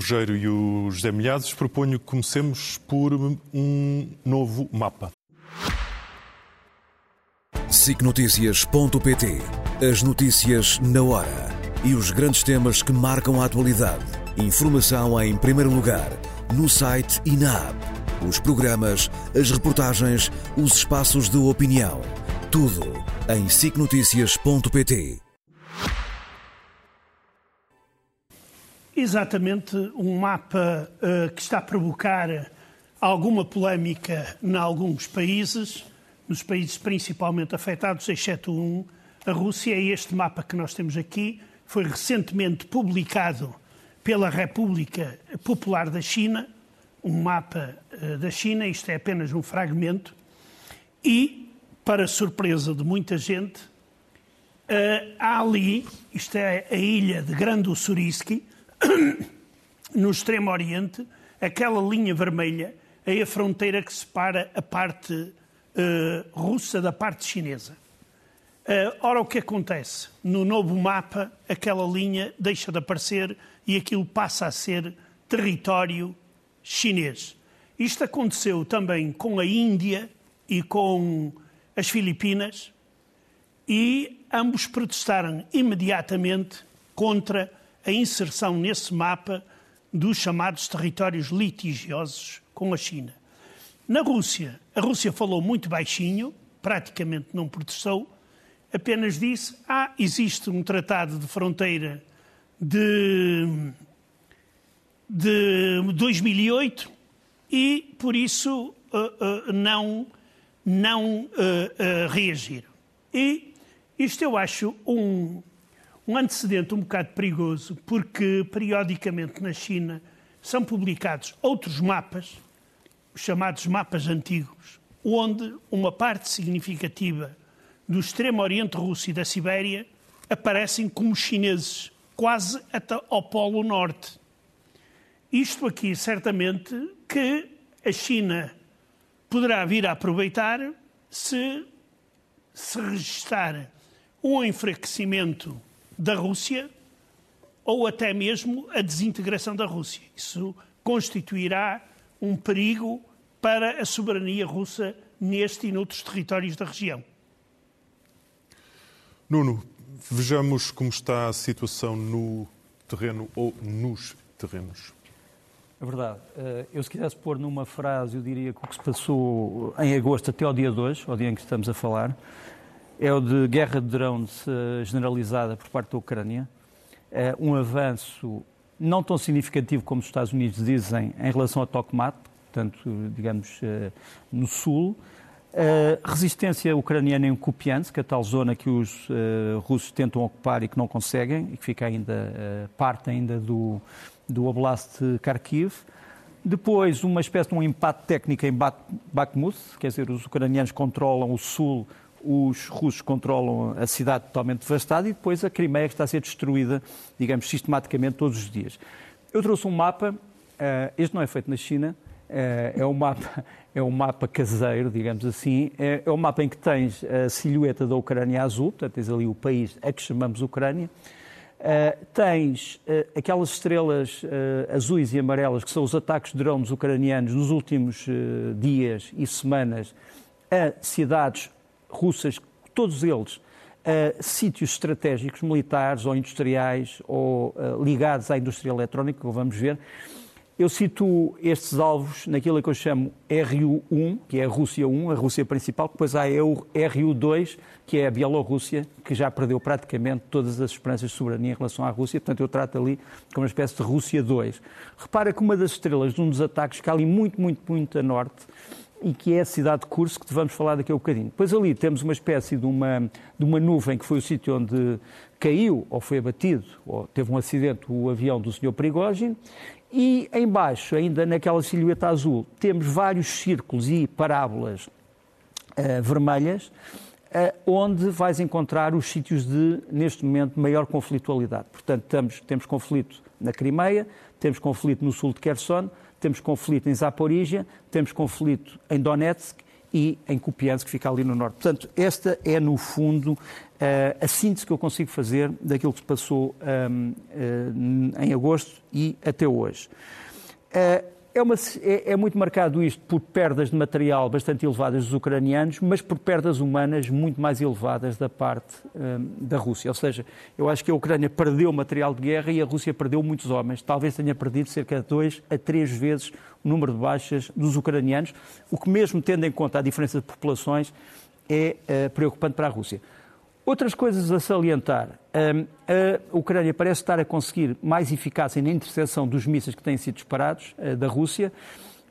Rogério e o José Milhazes, proponho que comecemos por um novo mapa. SICNotícias.pt As notícias na hora e os grandes temas que marcam a atualidade. Informação em primeiro lugar, no site e na app. Os programas, as reportagens, os espaços de opinião. Tudo em SICNotícias.pt Exatamente um mapa uh, que está a provocar alguma polémica em alguns países, nos países principalmente afetados, exceto um, a Rússia. É este mapa que nós temos aqui, foi recentemente publicado pela República Popular da China, um mapa uh, da China, isto é apenas um fragmento, e, para surpresa de muita gente, uh, há ali, isto é a ilha de Grande Ussuriski, no Extremo Oriente, aquela linha vermelha é a fronteira que separa a parte uh, russa da parte chinesa. Uh, ora, o que acontece? No novo mapa, aquela linha deixa de aparecer e aquilo passa a ser território chinês. Isto aconteceu também com a Índia e com as Filipinas e ambos protestaram imediatamente contra a inserção nesse mapa dos chamados territórios litigiosos com a China. Na Rússia, a Rússia falou muito baixinho, praticamente não protestou, apenas disse: ah, existe um tratado de fronteira de, de 2008 e, por isso, uh, uh, não, não uh, reagiram. E isto eu acho um, um antecedente um bocado perigoso, porque periodicamente na China são publicados outros mapas, os chamados mapas antigos, onde uma parte significativa do extremo oriente russo e da Sibéria aparecem como chineses, quase até ao Polo Norte. Isto aqui, certamente, que a China poderá vir a aproveitar se se registrar um enfraquecimento da Rússia ou até mesmo a desintegração da Rússia. Isso constituirá um perigo para a soberania russa neste e noutros territórios da região. Nuno, vejamos como está a situação no terreno ou nos terrenos. É verdade. Eh, eu, se quisesse pôr numa frase, eu diria que o que se passou em agosto até ao dia de hoje, ao dia em que estamos a falar, é o de guerra de drones eh, generalizada por parte da Ucrânia, é um avanço não tão significativo como os Estados Unidos dizem em relação a Tokmat, portanto, digamos, eh, no sul. Resistência ucraniana em Kupiansk, a tal zona que os uh, russos tentam ocupar e que não conseguem, e que fica ainda parte ainda do, do Oblast de Kharkiv. Depois, uma espécie de um empate técnico em Bakhmut, quer dizer, os ucranianos controlam o sul, os russos controlam a cidade totalmente devastada e depois a Crimeia está a ser destruída, digamos, sistematicamente todos os dias. Eu trouxe um mapa, eh, este não é feito na China, eh, é um mapa, é um mapa caseiro, digamos assim, é, é um mapa em que tens a silhueta da Ucrânia azul, portanto tens ali o país a que chamamos Ucrânia, Uh, tens uh, aquelas estrelas uh, azuis e amarelas que são os ataques de drones ucranianos nos últimos dias e semanas a cidades russas, todos eles uh, sítios estratégicos, militares ou industriais ou uh, ligados à indústria eletrónica, como vamos ver. Eu cito estes alvos naquilo que eu chamo RU1, que é a Rússia 1, a Rússia principal, depois há o RU2, que é a Bielorrússia, que já perdeu praticamente todas as esperanças de soberania em relação à Rússia, portanto eu trato ali como uma espécie de Rússia 2. Repara que uma das estrelas de um dos ataques, que ali muito, muito, muito a norte, e que é a cidade de Curso, que vamos falar daqui a um bocadinho. Depois ali temos uma espécie de uma, de uma nuvem que foi o sítio onde caiu ou foi abatido, ou teve um acidente o avião do Sr. Prigogine, e embaixo, ainda naquela silhueta azul, temos vários círculos e parábolas uh, vermelhas, uh, onde vais encontrar os sítios de, neste momento, maior conflitualidade. Portanto, temos, temos conflito na Crimeia, temos conflito no sul de Kherson, temos conflito em Zaporizhia, temos conflito em Donetsk e em Kupiansk, que fica ali no norte. Portanto, esta é, no fundo, a síntese que eu consigo fazer daquilo que se passou em agosto e até hoje. É, uma, é, é, muito marcado isto por perdas de material bastante elevadas dos ucranianos, mas por perdas humanas muito mais elevadas da parte um, da Rússia. Ou seja, eu acho que a Ucrânia perdeu material de guerra e a Rússia perdeu muitos homens. Talvez tenha perdido cerca de dois a três vezes o número de baixas dos ucranianos, o que, mesmo tendo em conta a diferença de populações, é uh, preocupante para a Rússia. Outras coisas a salientar. A Ucrânia parece estar a conseguir mais eficácia na interseção dos mísseis que têm sido disparados eh, da Rússia.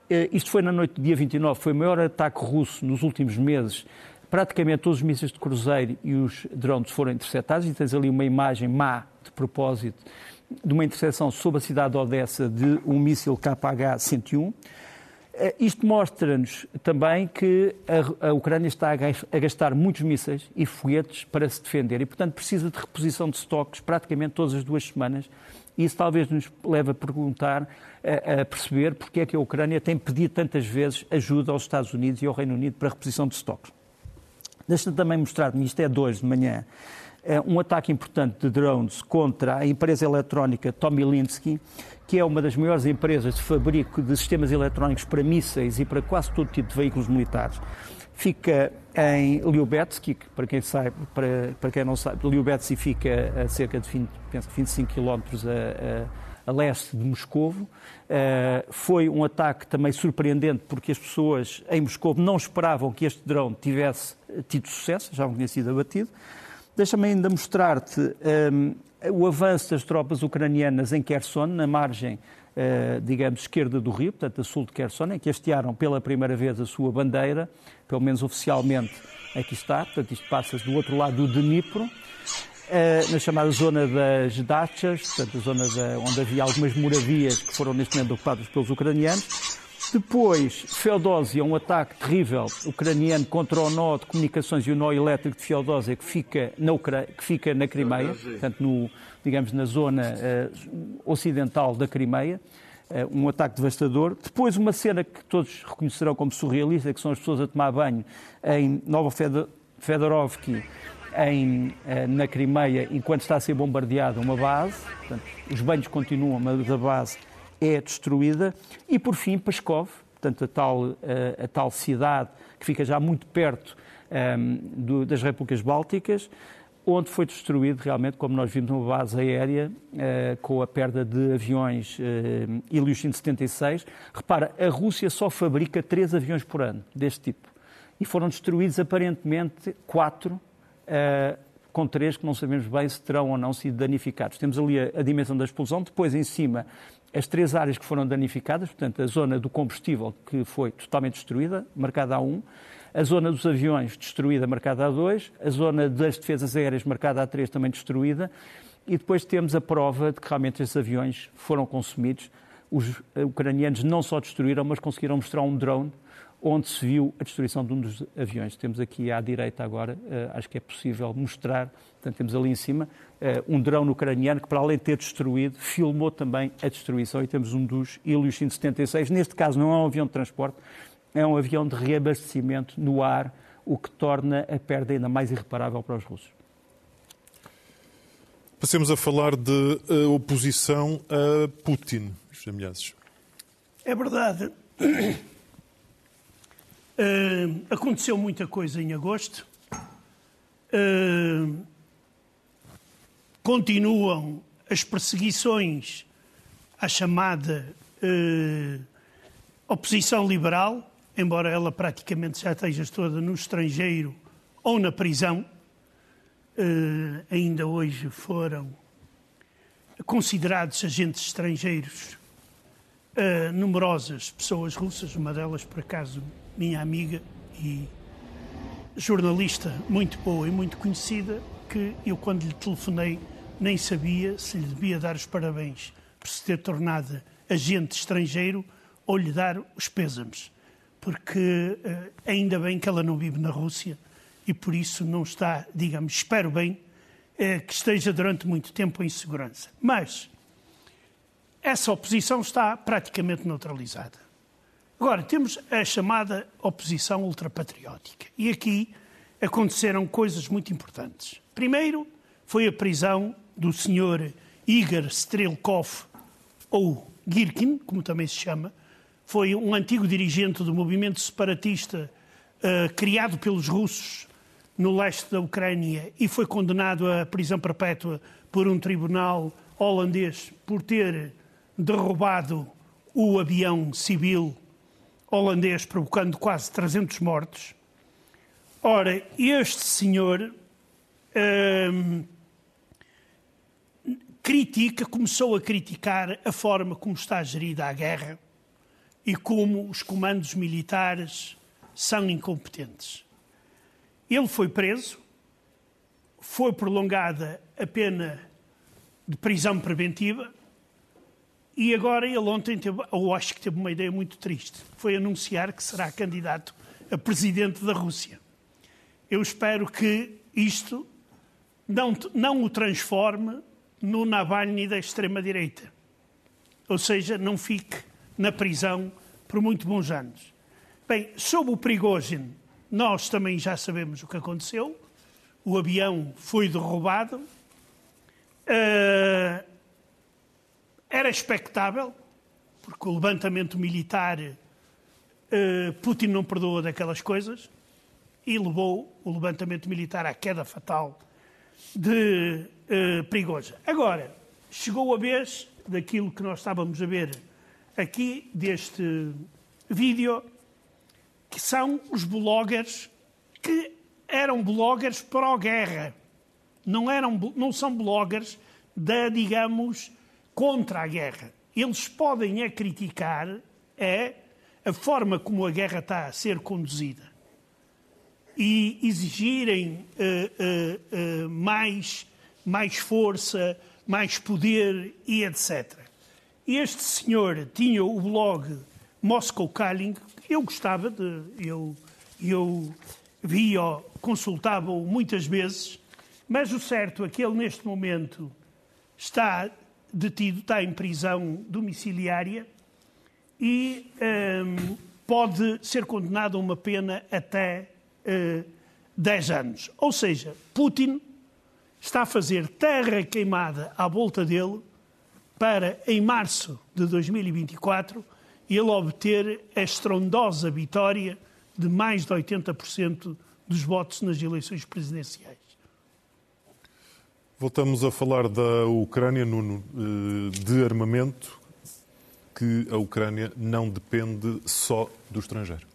Eh, isto foi na noite do dia 29, foi o maior ataque russo nos últimos meses. Praticamente todos os mísseis de cruzeiro e os drones foram interceptados e tens ali uma imagem má, de propósito, de uma interseção sobre a cidade de Odessa de um míssil KH-101. Eh, isto mostra-nos também que a, Ucrânia está a gastar muitos mísseis e foguetes para se defender e, portanto, precisa de reposição de estoques praticamente todas as duas semanas. Isso talvez nos leve a perguntar, a, a perceber porque é que a Ucrânia tem pedido tantas vezes ajuda aos Estados Unidos e ao Reino Unido para reposição de estoques. Deixa-me também mostrar-me, isto é de hoje de manhã, eh, um ataque importante de drones contra a empresa eletrónica Tomilinsky, que é uma das maiores empresas de fabrico de sistemas eletrónicos para mísseis e para quase todo tipo de veículos militares. Fica em Liubetsky, para quem sabe, para, para quem não sabe, Liubetsky fica a cerca de 20, penso, 25 quilómetros a, a, a, leste de Moscovo. Uh, foi um ataque também surpreendente porque as pessoas em Moscovo não esperavam que este drone tivesse tido sucesso, já não tinha sido abatido. Deixa-me ainda mostrar-te um, o avanço das tropas ucranianas em Kherson, na margem, uh, digamos, esquerda do rio, portanto, a sul de Kherson, em que hastearam pela primeira vez a sua bandeira, pelo menos oficialmente aqui está, portanto, isto passa-se do outro lado do Dnipro, uh, na chamada zona das Dachas, portanto, a zona da, onde havia algumas moradias que foram neste momento ocupadas pelos ucranianos, depois, Feodósia, um ataque terrível ucraniano contra o nó de comunicações e o nó elétrico de Feodósia que fica na, Ucra... que fica na Crimeia, portanto, no, digamos, na zona uh, ocidental da Crimeia. Uh, um ataque devastador. Depois, uma cena que todos reconhecerão como surrealista, que são as pessoas a tomar banho em Nova Fedorovki, em, uh, na Crimeia, enquanto está a ser bombardeada uma base. Portanto, os banhos continuam, mas a base é destruída. E, por fim, Pskov, portanto, a tal, a, a tal cidade que fica já muito perto um, do, das Repúblicas Bálticas, onde foi destruído realmente, como nós vimos, uma base aérea uh, com a perda de aviões uh, Ilyushin 76. Repara, a Rússia só fabrica três aviões por ano deste tipo. E foram destruídos aparentemente quatro, uh, com três que não sabemos bem se terão ou não sido danificados. Temos ali a, a dimensão da explosão, depois em cima as três áreas que foram danificadas, portanto, a zona do combustível, que foi totalmente destruída, marcada a 1, a zona dos aviões, destruída, marcada a 2, a zona das defesas aéreas, marcada a 3, também destruída, e depois temos a prova de que realmente esses aviões foram consumidos. Os ucranianos não só destruíram, mas conseguiram mostrar um drone onde se viu a destruição de um dos aviões. Temos aqui à direita agora, uh, acho que é possível mostrar, portanto, temos ali em cima uh, um drone ucraniano que, para além de ter destruído, filmou também a destruição e temos um dos Ilyushin 76. Neste caso não é um avião de transporte, é um avião de reabastecimento no ar, o que torna a perda ainda mais irreparável para os russos. Passemos a falar de uh, oposição a Putin, os ameaças. É verdade. Uh, aconteceu muita coisa em agosto. Uh, continuam as perseguições à chamada uh, oposição liberal, embora ela praticamente já esteja toda no estrangeiro ou na prisão. ainda hoje foram considerados agentes estrangeiros numerosas pessoas russas, uma delas, por acaso, minha amiga e jornalista muito boa e muito conhecida, que eu, quando lhe telefonei, nem sabia se lhe devia dar os parabéns por se ter tornado agente estrangeiro ou lhe dar os pêsames, porque uh, ainda bem que ela não vive na Rússia e por isso não está, digamos, espero bem, uh, que esteja durante muito tempo em segurança. Mas essa oposição está praticamente neutralizada. Agora, temos a chamada oposição ultrapatriótica. E aqui aconteceram coisas muito importantes. Primeiro, foi a prisão do senhor Igor Strelkov, ou Girkin, como também se chama. Foi um antigo dirigente do movimento separatista uh, criado pelos russos no leste da Ucrânia e foi condenado à prisão perpétua por um tribunal holandês por ter derrubado o avião civil holandês, provocando quase 300 mortos. Ora, este senhor hum, critica, começou a criticar a forma como está gerida a guerra e como os comandos militares são incompetentes. Ele foi preso, foi prolongada a pena de prisão preventiva e agora ele ontem teve, eu acho que teve uma ideia muito triste. Foi anunciar que será candidato a presidente da Rússia. Eu espero que isto não, não o transforme no Navalny da extrema-direita. Ou seja, não fique na prisão por muito bons anos. Bem, sobre o Prigozhin, nós também já sabemos o que aconteceu. O avião foi derrubado. Uh, era expectável, porque o levantamento militar, uh, Putin não perdoa daquelas coisas, e levou o levantamento militar à queda fatal de uh, Prigozhin. Agora, chegou a vez daquilo que nós estávamos a ver aqui, deste vídeo, que são os bloggers que eram bloggers pró-guerra. Não, eram, não são bloggers da, digamos, contra a guerra. Eles podem é criticar é a forma como a guerra está a ser conduzida e exigirem uh, uh, uh, mais, mais força, mais poder e etc. Este senhor tinha o blog Moscow Calling, eu gostava de. Eu, eu via, consultava-o muitas vezes, mas o certo é que ele, neste momento, está detido, está em prisão domiciliária e um, pode ser condenado a uma pena até uh, 10 anos. Ou seja, Putin está a fazer terra queimada à volta dele para, em março de 2024, ele obter a estrondosa vitória de mais de 80% dos votos nas eleições presidenciais. Voltamos a falar da Ucrânia, Nuno, eh, de armamento, que a Ucrânia não depende só do estrangeiro.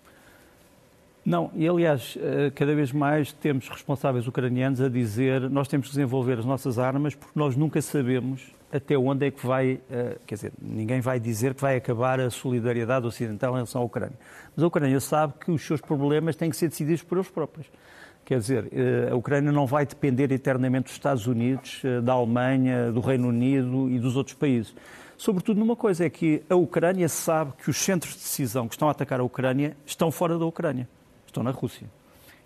Não, e aliás, eh, cada vez mais temos responsáveis ucranianos a dizer nós temos que desenvolver as nossas armas porque nós nunca sabemos até onde é que vai, eh, quer dizer, ninguém vai dizer que vai acabar a solidariedade ocidental em relação à Ucrânia. Mas a Ucrânia sabe que os seus problemas têm que ser decididos por eles próprios. Quer dizer, eh, a Ucrânia não vai depender eternamente dos Estados Unidos, eh, da Alemanha, do Reino Unido e dos outros países. Sobretudo numa coisa, é que a Ucrânia sabe que os centros de decisão que estão a atacar a Ucrânia estão fora da Ucrânia, estão na Rússia.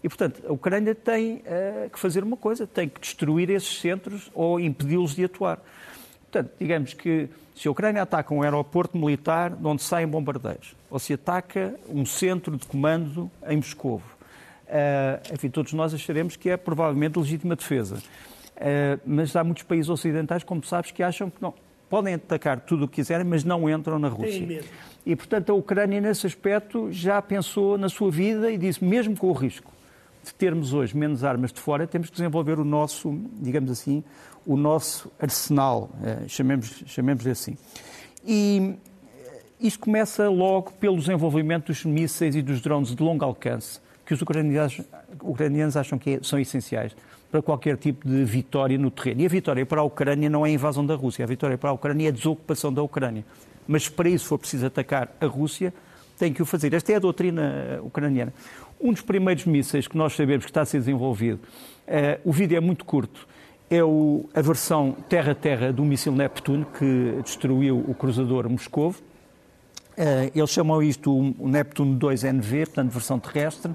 E, portanto, a Ucrânia tem uh, que fazer uma coisa, tem que destruir esses centros ou impedi-los de atuar. Portanto, digamos que se a Ucrânia ataca um aeroporto militar de onde saem bombardeiros, ou se ataca um centro de comando em Moscou, Uh, enfim, todos nós acharemos que é provavelmente legítima defesa. Uh, mas há muitos países ocidentais, como sabes, que acham que não. Podem atacar tudo o que quiserem, mas não entram na Rússia. E, portanto, a Ucrânia, nesse aspecto, já pensou na sua vida e disse, mesmo com o risco de termos hoje menos armas de fora, temos que desenvolver o nosso, digamos assim, o nosso arsenal, uh, chamemos, chamemos assim. E isto começa logo pelo desenvolvimento dos mísseis e dos drones de longo alcance, que os ucranianos, ucranianos acham que são essenciais para qualquer tipo de vitória no terreno. E a vitória para a Ucrânia não é a invasão da Rússia, a vitória para a Ucrânia é a desocupação da Ucrânia. Mas para isso for preciso atacar a Rússia, tem que o fazer. Esta é a doutrina eh, ucraniana. Um dos primeiros mísseis que nós sabemos que está a ser desenvolvido, uh, o vídeo é muito curto, é o, a versão terra-terra do míssil Neptune, que destruiu o cruzador Moscovo. Uh, eles chamam isto o Neptune 2NV, portanto, versão terrestre.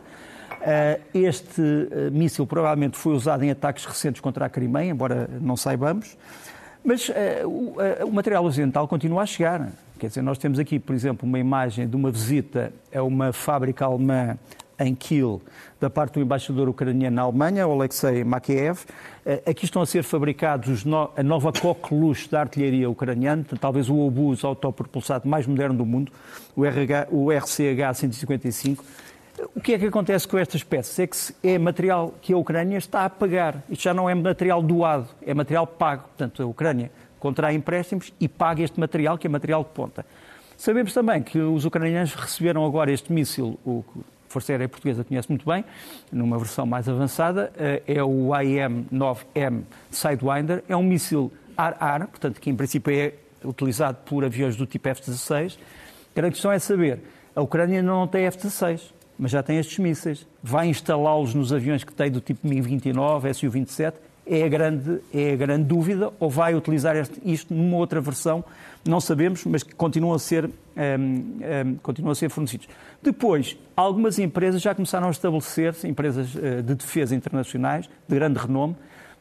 Eh, este eh, míssil provavelmente foi usado em ataques recentes contra a Crimeia, embora não saibamos, mas eh, o material ocidental continua a chegar. Quer dizer, nós temos aqui, por exemplo, uma imagem de uma visita a uma fábrica alemã em Kiel, da parte do embaixador ucraniano na Alemanha, Alexei Makiev. Eh, aqui estão a ser fabricados a nova coqueluche da artilharia ucraniana, talvez o obus autopropulsado mais moderno do mundo, o, o RCH-155. O que é que acontece com estas peças? É que é material que a Ucrânia está a pagar. Isto já não é material doado, é material pago. Portanto, a Ucrânia contrai empréstimos e paga este material, que é material de ponta. Sabemos também que os ucranianos receberam agora este míssil, o Força Aérea Portuguesa conhece muito bem, numa versão mais avançada, eh, é o IM-9M Sidewinder, é um míssil ar-ar, portanto, que em princípio é utilizado por aviões do tipo F-16. A grande questão é saber, a Ucrânia não tem F-16, mas já tem estes mísseis. Vai instalá-los nos aviões que tem do tipo Mi-29, Su-27? É grande, é a grande dúvida. Ou vai utilizar isto numa outra versão? Não sabemos, mas continuam a ser, um, um, continuam a ser fornecidos. Depois, algumas empresas já começaram a estabelecer-se, empresas uh, de defesa internacionais, de grande renome,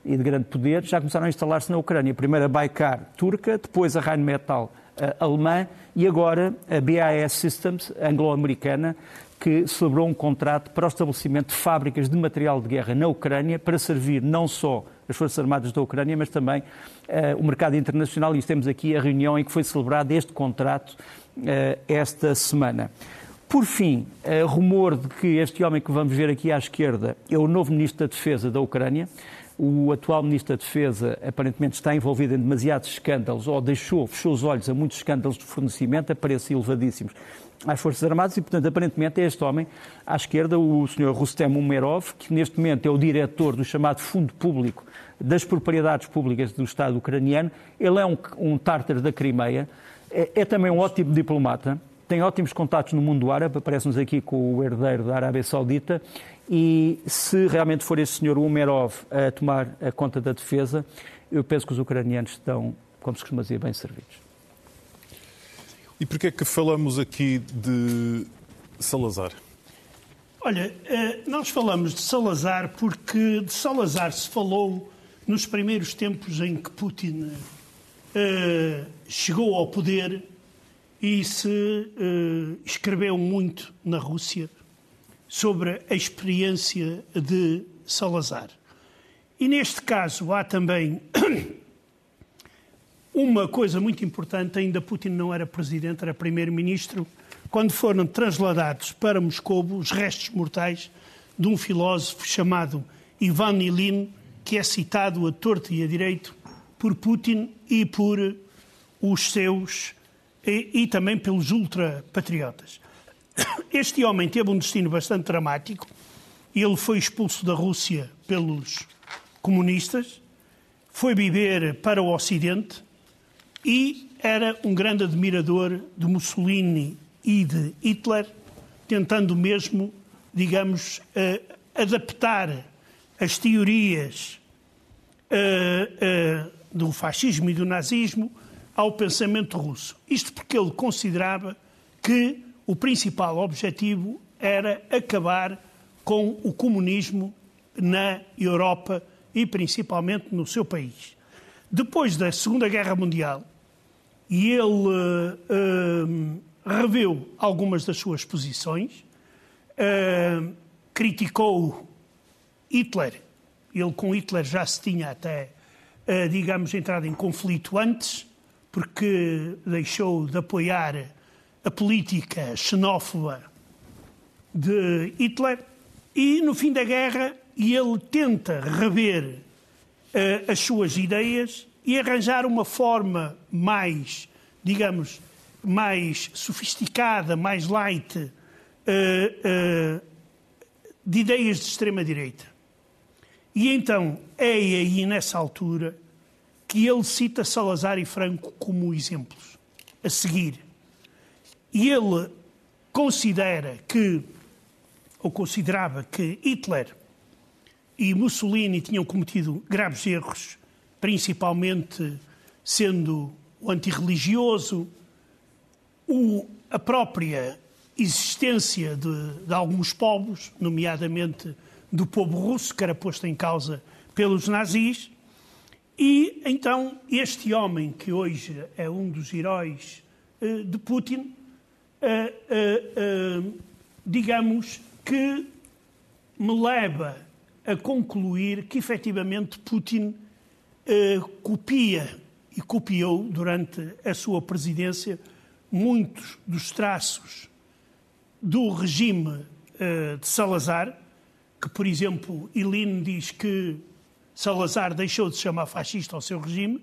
e de grande poder, já começaram a instalar-se na Ucrânia. Primeiro a Baikar turca, depois a Rheinmetall uh, alemã e agora a BAS Systems anglo-americana, que celebrou um contrato para o estabelecimento de fábricas de material de guerra na Ucrânia para servir não só as Forças Armadas da Ucrânia, mas também uh, o mercado internacional. E temos aqui a reunião em que foi celebrado este contrato uh, esta semana. Por fim, uh, rumor de que este homem que vamos ver aqui à esquerda é o novo Ministro da Defesa da Ucrânia. O atual Ministro da Defesa aparentemente está envolvido em demasiados escândalos, ou deixou, fechou os olhos a muitos escândalos de fornecimento, a preços elevadíssimos, às Forças Armadas e, portanto, aparentemente é este homem, à esquerda, o Sr. Rustem Umerov, que neste momento é o diretor do chamado Fundo Público das Propriedades Públicas do Estado ucraniano. Ele é um, um tártar da Crimeia, é, é também um ótimo diplomata, tem ótimos contatos no mundo árabe, aparece-nos aqui com o herdeiro da Arábia Saudita, e se realmente for esse senhor Umerov a tomar a conta da defesa, eu penso que os ucranianos estão, como se costuma dizer, bem servidos. E porquê é que falamos aqui de Salazar? Olha, eh, nós falamos de Salazar porque de Salazar se falou nos primeiros tempos em que Putin uh, chegou ao poder e se uh, escreveu muito na Rússia sobre a experiência de Salazar. E neste caso há também uma coisa muito importante, ainda Putin não era presidente, era primeiro-ministro, quando foram transladados para Moscou os restos mortais de um filósofo chamado Ivan Ilin, que é citado a torto e a direito por Putin e por os seus e, e também pelos ultrapatriotas. Este homem teve um destino bastante dramático. Ele foi expulso da Rússia pelos comunistas, foi viver para o Ocidente, e era um grande admirador de Mussolini e de Hitler, tentando mesmo, digamos, uh, adaptar as teorias uh, uh, do fascismo e do nazismo ao pensamento russo. Isto porque ele considerava que o principal objetivo era acabar com o comunismo na Europa e principalmente no seu país. Depois da Segunda Guerra Mundial, e ele uh, reveu algumas das suas posições, uh, criticou Hitler. Ele com Hitler já se tinha até, uh, digamos, entrado em conflito antes, porque deixou de apoiar a política xenófoba de Hitler. E no fim da guerra, ele tenta rever as suas ideias e arranjar uma forma mais, digamos, mais sofisticada, mais light, uh, uh, de ideias de extrema-direita. E então é aí, nessa altura, que ele cita Salazar e Franco como exemplos a seguir. E ele considera que, ou considerava que Hitler e Mussolini tinham cometido graves erros principalmente sendo o antirreligioso, o, a própria existência de, de, alguns povos, nomeadamente do povo russo, que era posto em causa pelos nazis. E então este homem, que hoje é um dos heróis de Putin, digamos que me leva a concluir que efetivamente Putin copia e copiou durante a sua presidência muitos dos traços do regime de Salazar, que, por exemplo, Iline diz que Salazar deixou de se chamar fascista ao seu regime,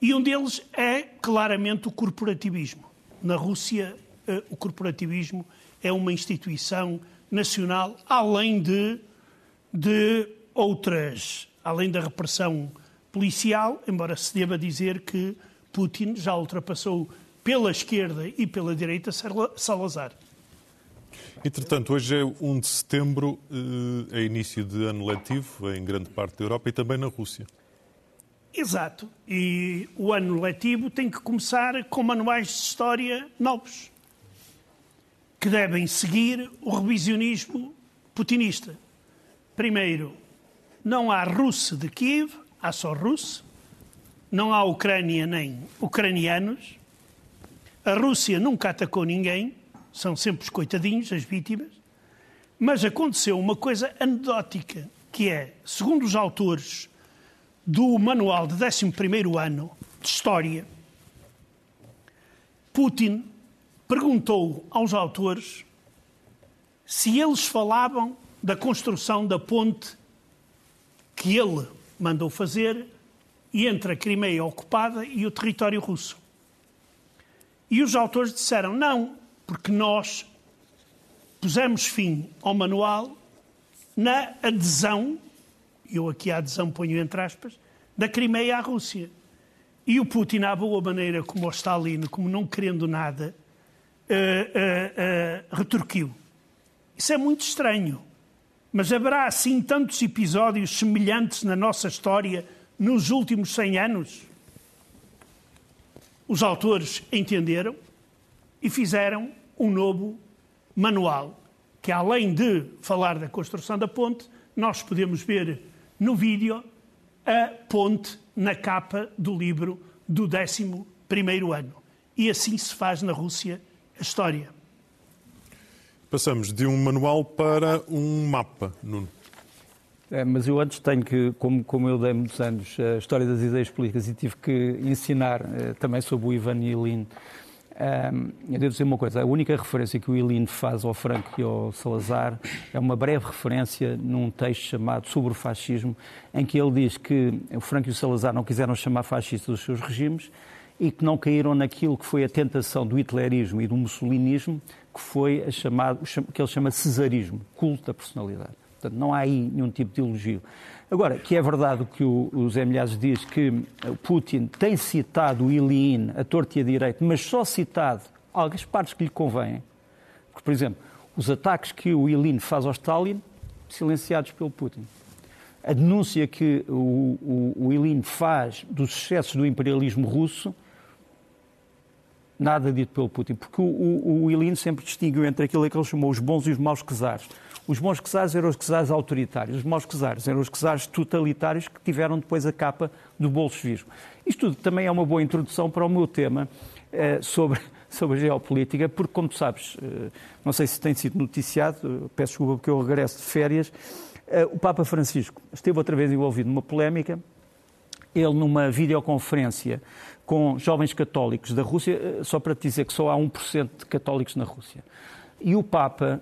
e um deles é claramente o corporativismo. Na Rússia, eh, o corporativismo é uma instituição nacional, além de, de outras, além da repressão policial, embora se deva dizer que Putin já ultrapassou pela esquerda e pela direita Salazar. Entretanto, hoje é 1 de setembro, eh, é início de ano letivo em grande parte da Europa e também na Rússia. Exato. E o ano letivo tem que começar com manuais de história novos, que devem seguir o revisionismo putinista. Primeiro, não há russo de Kiev, há só russo. Não há Ucrânia nem ucranianos. A Rússia nunca atacou ninguém são sempre os coitadinhos, as vítimas. Mas aconteceu uma coisa anedótica, que é, segundo os autores do manual de 11 ano de História, Putin perguntou aos autores se eles falavam da construção da ponte que ele mandou fazer entre a Crimeia ocupada e o território russo. E os autores disseram: não, porque nós pusemos fim ao manual na adesão, eu aqui a adesão ponho entre aspas, da Crimeia à Rússia. E o Putin, à boa maneira como o Stalin, como não querendo nada, uh, uh, uh, retorquiu. Isso é muito estranho. Mas haverá assim tantos episódios semelhantes na nossa história nos últimos 100 anos? Os autores entenderam e fizeram um novo manual, que além de falar da construção da ponte, nós podemos ver no vídeo a ponte na capa do livro do 11 ano. E assim se faz na Rússia a história. Passamos de um manual para um mapa, Nuno. É, mas eu antes tenho que, como, como eu dei muitos anos a história das ideias políticas e tive que ensinar eh, também sobre o Ivan Ilin um, eu devo dizer uma coisa, a única referência que o Ilino faz ao Franco e ao Salazar é uma breve referência num texto chamado Sobre o Fascismo, em que ele diz que o Franco e o Salazar não quiseram chamar fascistas os seus regimes e que não caíram naquilo que foi a tentação do hitlerismo e do mussolinismo, que foi chamado, que ele chama cesarismo, culto da personalidade. Portanto, não há aí nenhum tipo de elogio. Agora, que é verdade o que o, o Zé Milhazes diz, que Putin tem citado o Ilyin a torto e a direito, mas só citado algumas partes que lhe convêm. Porque, por exemplo, os ataques que o Ilyin faz ao Stalin, silenciados pelo Putin. A denúncia que o, o, o Ilyin faz dos excessos do imperialismo russo, nada dito pelo Putin, porque o, o, o Ilyin sempre distinguiu entre aquilo que ele chamou os bons e os maus czares. Os bons czares eram os czares autoritários, os maus czares eram os czares totalitários que tiveram depois a capa do bolchevismo. Isto tudo também é uma boa introdução para o meu tema eh, sobre, sobre a geopolítica, porque, como tu sabes, eh, não sei se tem sido noticiado, peço desculpa porque eu regresso de férias, eh, o Papa Francisco esteve outra vez envolvido numa polémica. Ele, numa videoconferência com jovens católicos da Rússia, eh, só para te dizer que só há 1% de católicos na Rússia. E o Papa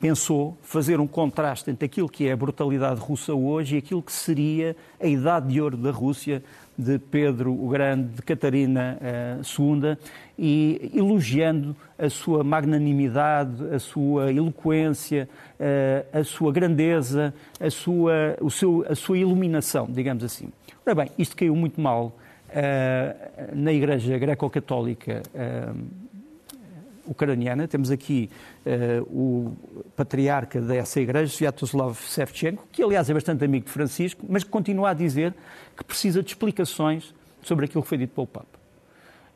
pensou fazer um contraste entre aquilo que é a brutalidade russa hoje e aquilo que seria a idade de ouro da Rússia de Pedro o Grande, de Catarina II, eh, e elogiando a sua magnanimidade, a sua eloquência, eh, a sua grandeza, a sua, o seu, a sua iluminação, digamos assim. Ora bem, isto caiu muito mal eh, na Igreja Greco-Católica ucraniana. Temos aqui uh, o patriarca dessa igreja, Sviatoslav Shevchenko, que aliás é bastante amigo de Francisco, mas que continua a dizer que precisa de explicações sobre aquilo que foi dito pelo Papa.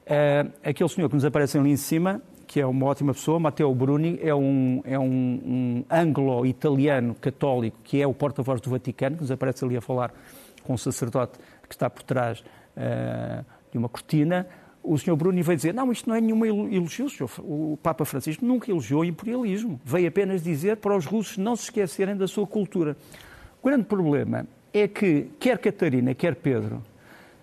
Uh, aquele senhor que nos aparece ali em cima, que é uma ótima pessoa, Matteo Bruni, é um, é um, um anglo-italiano católico que é o porta-voz do Vaticano, que nos aparece ali a falar com um sacerdote que está por trás uh, de uma cortina. o Sr. Bruno veio dizer, não, isto não é nenhuma elogio, o Papa Francisco nunca elogiou o imperialismo, veio apenas dizer para os russos não se esquecerem da sua cultura. O grande problema é que quer Catarina, quer Pedro,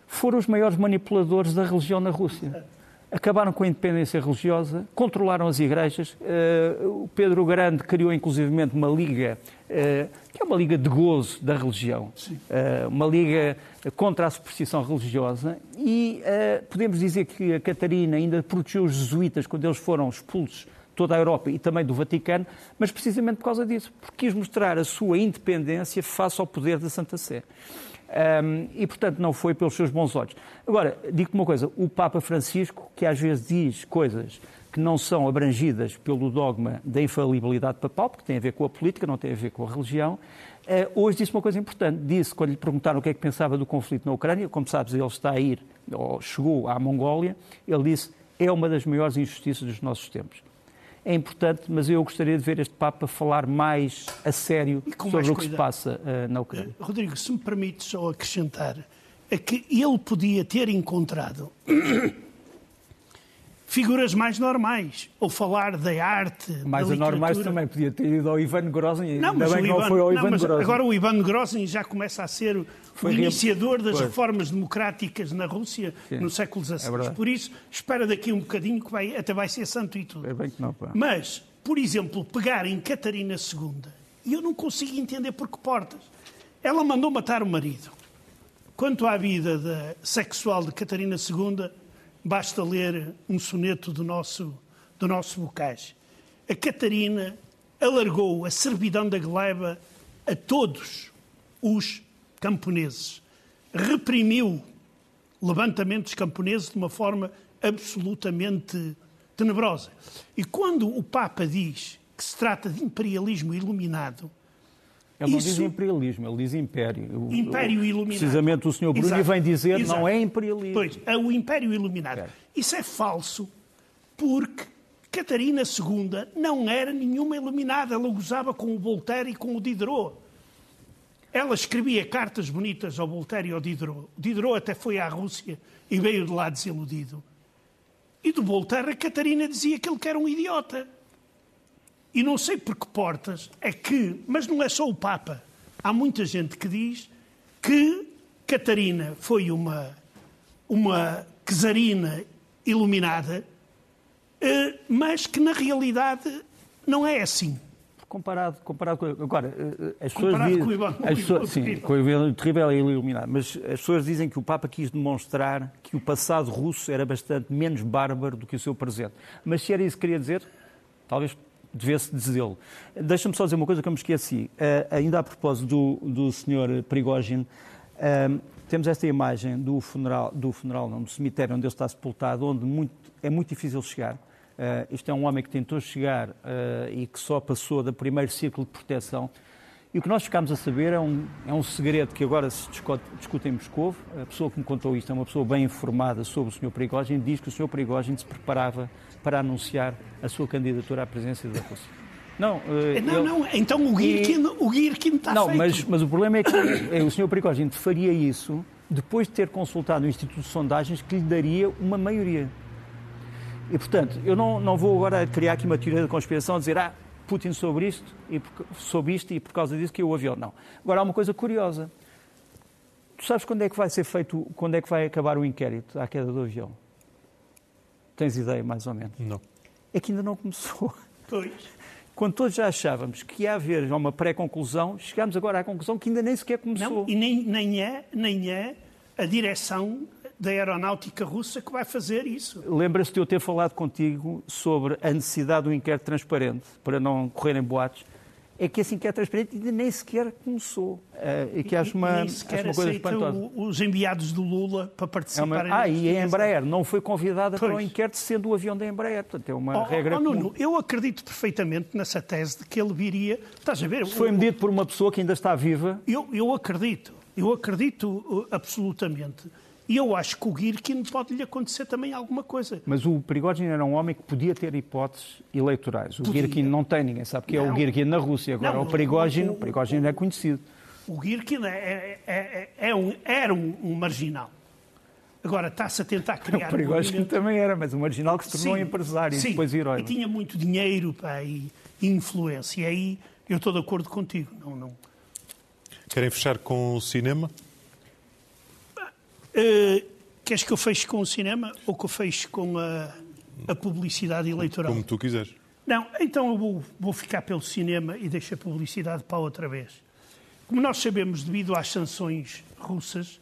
foram os maiores manipuladores da religião na Rússia acabaram com a independência religiosa, controlaram as igrejas. Uh, o Pedro Grande criou inclusivamente uma liga, uh, que é uma liga de gozo da religião, uh, uma liga contra a superstição religiosa. E podemos dizer que a Catarina ainda protegeu os jesuítas quando eles foram expulsos toda a Europa e também do Vaticano, mas precisamente por causa disso, porque quis mostrar a sua independência face ao poder da Santa Sé. Um, e, portanto, não foi pelos seus bons olhos. Agora, digo-te uma coisa: o Papa Francisco, que às vezes diz coisas que não são abrangidas pelo dogma da infalibilidade papal, porque tem a ver com a política, não tem a ver com a religião, uh, hoje disse uma coisa importante. Disse, quando lhe perguntaram o que é que pensava do conflito na Ucrânia, como sabes, ele está a ir, ou chegou à Mongólia, ele disse: é uma das maiores injustiças dos nossos tempos é importante, mas eu gostaria de ver este Papa falar mais a sério sobre o que se passa uh, na Ucrânia. Uh, Rodrigo, se me permite só acrescentar, é que ele podia ter encontrado figuras mais normais, ou falar da arte, mais da anormais também, podia ter ido ao Ivan Grozny, não, mas Ivan, não foi ao não, Ivan Grozny. Agora o Ivan Grozny já começa a ser foi o iniciador das pois. reformas democráticas na Rússia Sim. no século XVI. É por isso, espera daqui um bocadinho que vai, até vai ser santo e tudo. É bem que não, pá. Mas, por exemplo, pegar em Catarina II, e eu não consigo entender por que portas. Ela mandou matar o marido. Quanto à vida de, sexual de Catarina II, Basta ler um soneto do nosso, do nosso Bocage. A Catarina alargou a servidão da gleba a todos os camponeses. Reprimiu levantamentos camponeses de uma forma absolutamente tenebrosa. E quando o Papa diz que se trata de imperialismo iluminado, ele não diz imperialismo, ele diz império. Império iluminado. Precisamente o Sr. Bruni vem dizer Exato. não é imperialismo. Pois, é o império iluminado. É. Isso é falso porque Catarina II não era nenhuma iluminada. Ela gozava com o Voltaire e com o Diderot. Ela escrevia cartas bonitas ao Voltaire e ao Diderot. O Diderot até foi à Rússia e veio de lá desiludido. E do Voltaire a Catarina dizia que ele era um idiota. E não sei por que portas é que, mas não é só o Papa. Há muita gente que diz que Catarina foi uma, uma czarina iluminada, eh, mas que na realidade não é assim. Comparado, comparado com. Agora, eh, as pessoas dizem. Com o Ivan, as pessoas, sim, com o Ivan terrível é iluminado. Mas as pessoas dizem que o Papa quis demonstrar que o passado russo era bastante menos bárbaro do que o seu presente. Mas se era isso que queria dizer, talvez devesse dizê-lo. Deixa-me só dizer uma coisa que eu me esqueci. Uh, ainda a propósito do, do Sr. Prigogine, uh, temos esta imagem do funeral, do funeral não, do cemitério onde ele está sepultado, onde muito, é muito difícil chegar. Uh, isto é um homem que tentou chegar e que só passou do primeiro círculo de proteção. E o que nós ficámos a saber é um, é um segredo que agora se discute, discute em Moscou. A pessoa que me contou isto é uma pessoa bem informada sobre o Sr. Prigogine, diz que o Sr. Prigogine se preparava para anunciar a sua candidatura à presidência da Rússia. Não, uh, não, ele... não, então o Girkin, e... o Girkin está não, feito. Mas, mas o problema é que é, o Sr. Prigogine faria isso depois de ter consultado o Instituto de Sondagens que lhe daria uma maioria. E, portanto, eu não, não vou agora criar aqui uma teoria da conspiração, dizer, ah, Putin sobre isto, e por, sobre isto e por causa disso que o avião. Não. Agora, há uma coisa curiosa. Tu sabes quando é que vai ser feito, quando é que vai acabar o inquérito à queda do avião? Tens ideia, mais ou menos? Não. É que ainda não começou. Pois. Quando todos já achávamos que ia haver uma pré-conclusão, chegámos agora à conclusão que ainda nem sequer começou. Não, e nem, nem, é, nem é a direção da aeronáutica russa que vai fazer isso. Lembra-se de eu ter falado contigo sobre a necessidade do inquérito transparente, para não correrem boatos é que que é transparente ainda nem sequer começou. Uh, e que acho uma, nem sequer acho uma coisa espantosa. os enviados do Lula para participar. É uma... Ah, e a Embraer não foi convidada pois. para o inquérito sendo o avião da Embraer. Portanto, é uma oh, regra. Oh, Nuno, eu acredito perfeitamente nessa tese de que ele viria. Estás a ver? Foi medido por uma pessoa que ainda está viva. Eu, eu acredito. Eu acredito uh, absolutamente e eu acho que o Girkin pode-lhe acontecer também alguma coisa. Mas o Prigogine era um homem que podia ter hipóteses eleitorais. O podia. Girkin não tem, ninguém sabe que é o Girkin na Rússia. Agora não, o Prigogine, o, o, Prigogine é conhecido. O Girkin é, é, é, é um, era um, um, marginal. Agora está-se a tentar criar. O perigoso um também era, mas um marginal que se tornou sim, empresário sim, e depois herói. E tinha muito dinheiro pá, e influência. E aí eu estou de acordo contigo. Não, não... Querem fechar com o cinema? Uh, queres que eu feche com o cinema ou que eu feche com a, a publicidade eleitoral? Como tu quiseres. Não, então eu vou, vou ficar pelo cinema e deixo a publicidade para outra vez. Como nós sabemos, devido às sanções russas,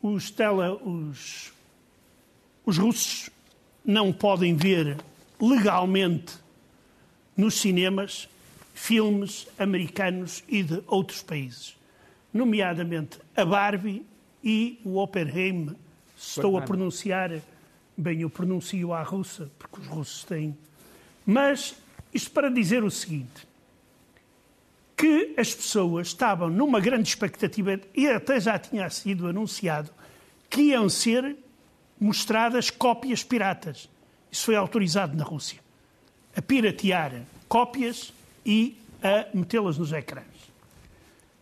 os, tele, os, os russos não podem ver legalmente nos cinemas filmes americanos e de outros países, nomeadamente a Barbie e o Oppenheim. Estou a pronunciar, bem, eu pronuncio à russa, porque os russos têm. Mas isto para dizer o seguinte: que as pessoas estavam numa grande expectativa, e até já tinha sido anunciado, que iam ser mostradas cópias piratas. Isso foi autorizado na Rússia. A piratear cópias e a metê-las nos ecrãs.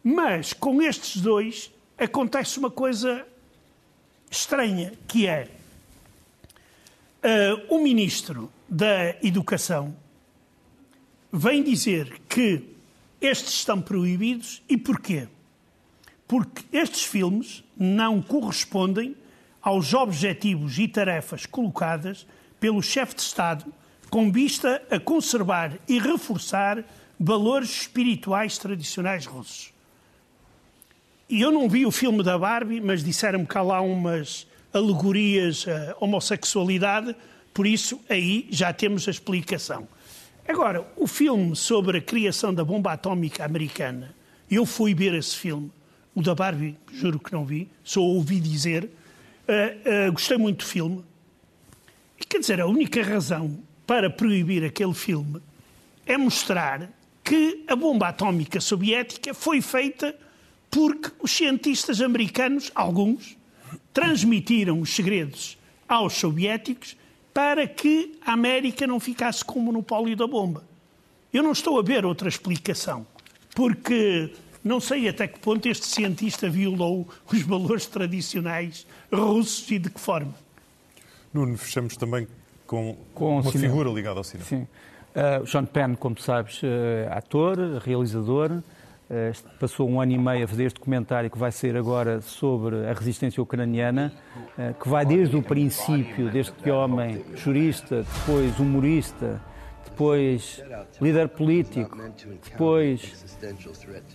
Mas com estes dois acontece uma coisa estranha, que é uh, o ministro da Educação vem dizer que estes estão proibidos e porquê? Porque estes filmes não correspondem aos objetivos e tarefas colocadas pelo chefe de Estado com vista a conservar e reforçar valores espirituais tradicionais russos. E eu não vi o filme da Barbie, mas disseram-me que há lá umas alegorias à homossexualidade, por isso aí já temos a explicação. Agora, o filme sobre a criação da bomba atómica americana, eu fui ver esse filme, o da Barbie, juro que não vi, só ouvi dizer, uh, uh, gostei muito do filme. E quer dizer, a única razão para proibir aquele filme é mostrar que a bomba atómica soviética foi feita porque os cientistas americanos, alguns, transmitiram os segredos aos soviéticos para que a América não ficasse com o monopólio da bomba. Eu não estou a ver outra explicação, porque não sei até que ponto este cientista violou os valores tradicionais russos e de que forma. Nuno, fechamos também com, com uma cinema. figura ligada ao cinema. Sim. Uh, Sean Penn, como sabes, uh, ator, realizador, passou um ano e meio a fazer este documentário que vai ser agora sobre a resistência ucraniana, uh, que vai desde o princípio deste homem jurista, depois humorista, depois líder político, depois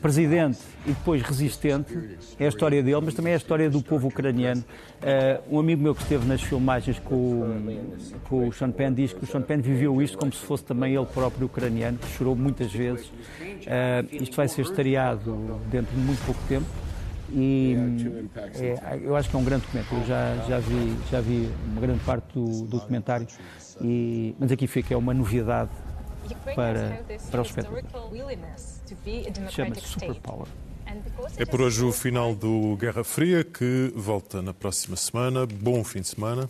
presidente e depois resistente. É a história dele, mas também é a história do povo ucraniano. Uh, um amigo meu que esteve nas filmagens com, com, o Sean Penn diz que o Sean Penn viveu isto como se fosse também ele próprio ucraniano, que chorou muitas vezes. Uh, isto vai ser estreado dentro de muito pouco tempo. E é, eu acho que é um grande documentário. Eu já, já, vi, já vi uma grande parte do, do documentário, e, mas aqui fica é uma novidade para, para o espectador. Chama-se Superpower. É por hoje o final do Guerra Fria, que volta na próxima semana. Bom fim de semana.